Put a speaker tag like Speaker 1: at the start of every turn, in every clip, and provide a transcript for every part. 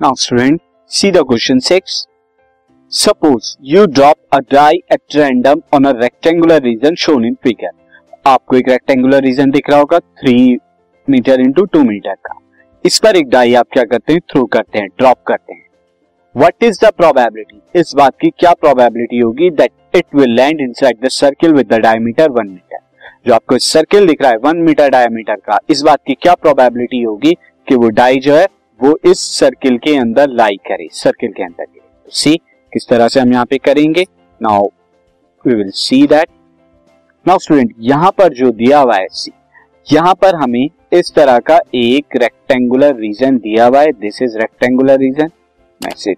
Speaker 1: Now student see the question six suppose you drop a die at random on a rectangular region shown in figure आपको एक rectangular region दिख रहा होगा three metre into two metre का। इस पर एक डाई आप क्या करते हैं? थ्रो करते हैं ड्रॉप करते हैं। वट इज़ द प्रोबेबिलिटी इस बात की क्या प्रोबेबिलिटी होगी that it will land inside the circle with the diameter one metre जो आपको सर्किल दिख रहा है वन मीटर डायमीटर का, इस बात की क्या प्रोबेबिलिटी होगी कि वो डाई जो है वो इस सर्किल के अंदर लाई करे सर्किल के अंदर सी किस तरह से हम यहाँ पे करेंगे। Now we will see that now student यहाँ पर जो दिया हुआ है सी यहाँ पर हमें इस तरह का एक रेक्टेंगुलर रीजन दिया हुआ है। दिस इज़ रेक्टेंगुलर रीजन मैं इसे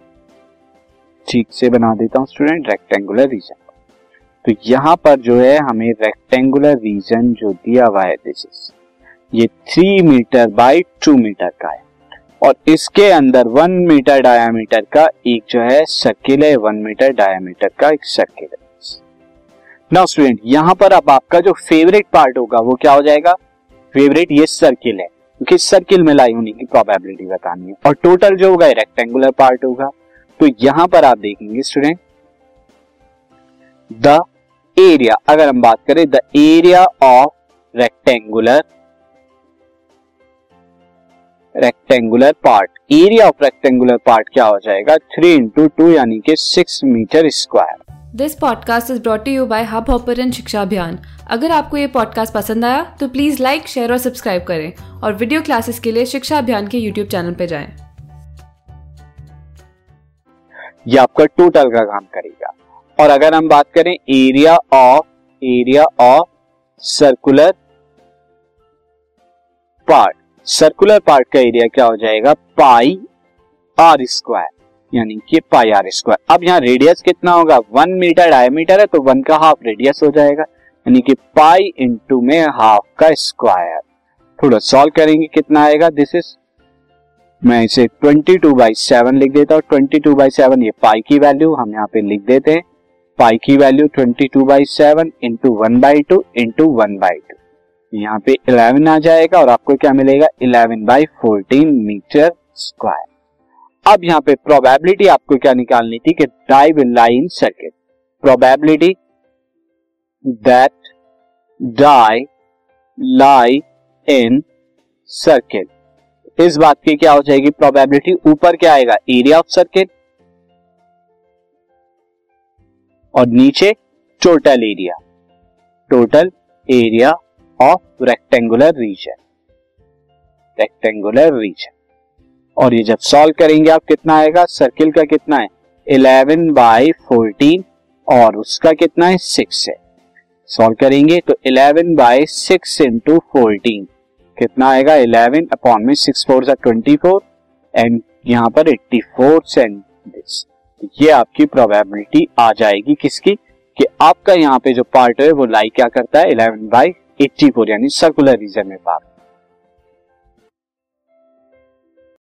Speaker 1: ठीक से बना देता हूँ स्टूडेंट रेक्टेंगुलर रीजन तो यहाँ पर जो है, हमें रेक्टेंगुलर रीजन जो दिया हुआ है दिस इज़ ये three metre by two metre का है। और इसके अंदर वन मीटर डायामीटर का एक जो है सर्किल है, वन मीटर डायामीटर का एक सर्किल है। नाउ स्टूडेंट यहाँ पर अब आपका जो फेवरेट पार्ट होगा, वो क्या हो जाएगा? फेवरेट ये सर्किल है। क्योंकि सर्किल में लाई होने की प्रोबेबिलिटी बतानी है। और टोटल जो होगा रेक्टेंगुलर पार्ट होगा। तो यहाँ पर आप देखेंगे स्टूडेंट द एरिया अगर हम बात करें the area of rectangular rectangular part area of rectangular part क्या हो जाएगा? थ्री इंटू टू यानी कि six metre square
Speaker 2: this podcast is brought you by Hubhopper Shiksha Abhiyan अगर आपको ये पॉडकास्ट पसंद आया तो प्लीज़ लाइक शेयर और सब्सक्राइब करें और वीडियो क्लासेस के लिए शिक्षा अभियान के यूट्यूब चैनल पर जाए।
Speaker 1: ये आपका टोटल का काम करेगा। और अगर हम बात करें area of area of circular part circular part का एरिया क्या हो जाएगा? पाई आर स्क्वायर यानी कि पाई आर स्क्वायर अब यहाँ रेडियस कितना होगा? वन मीटर डायमीटर है तो वन का हाफ़ रेडियस हो जाएगा, यानी कि पाई इंटू में हाफ़ का स्क्वायर थोड़ा सॉल्व करेंगे कितना आएगा? दिस इज़ मैं इसे 22 टू बाई सेवन लिख देता हूँ। 22 टू बाई सेवन ये पाई की वैल्यू हम यहाँ पे लिख देते हैं। पाई की value 22 two by seven into one by two into one by two यहाँ पे 11 आ जाएगा और आपको क्या मिलेगा? 11 बाई फोर्टीन मीटर स्क्वायर अब यहाँ पे प्रोबेबिलिटी आपको क्या निकालनी थी कि die will lie in circuit probability that die lie in circuit इस बात की क्या हो जाएगी? प्रोबेबिलिटी ऊपर क्या आएगा? एरिया ऑफ़ सर्किट और नीचे total area total area of rectangular region rectangular region और ये जब सॉल्व करेंगे, आप कितना आएगा? सर्किल का कितना है? 11 बाई फोर्टीन और उसका कितना है? सिक्स है। सॉल्व करेंगे तो 11 बाई सिक्स इंटू फोर्टीन कितना आएगा? 11 अपॉन में six four twenty four and यहाँ पर 84 फोर दिस ये आपकी प्रोबेबिलिटी आ जाएगी किसकी? कि आपका यहाँ पे जो पार्ट है, वो लाई क्या करता है? 11 बाई 84 यानी सर्कुलर रीजन में पार्ट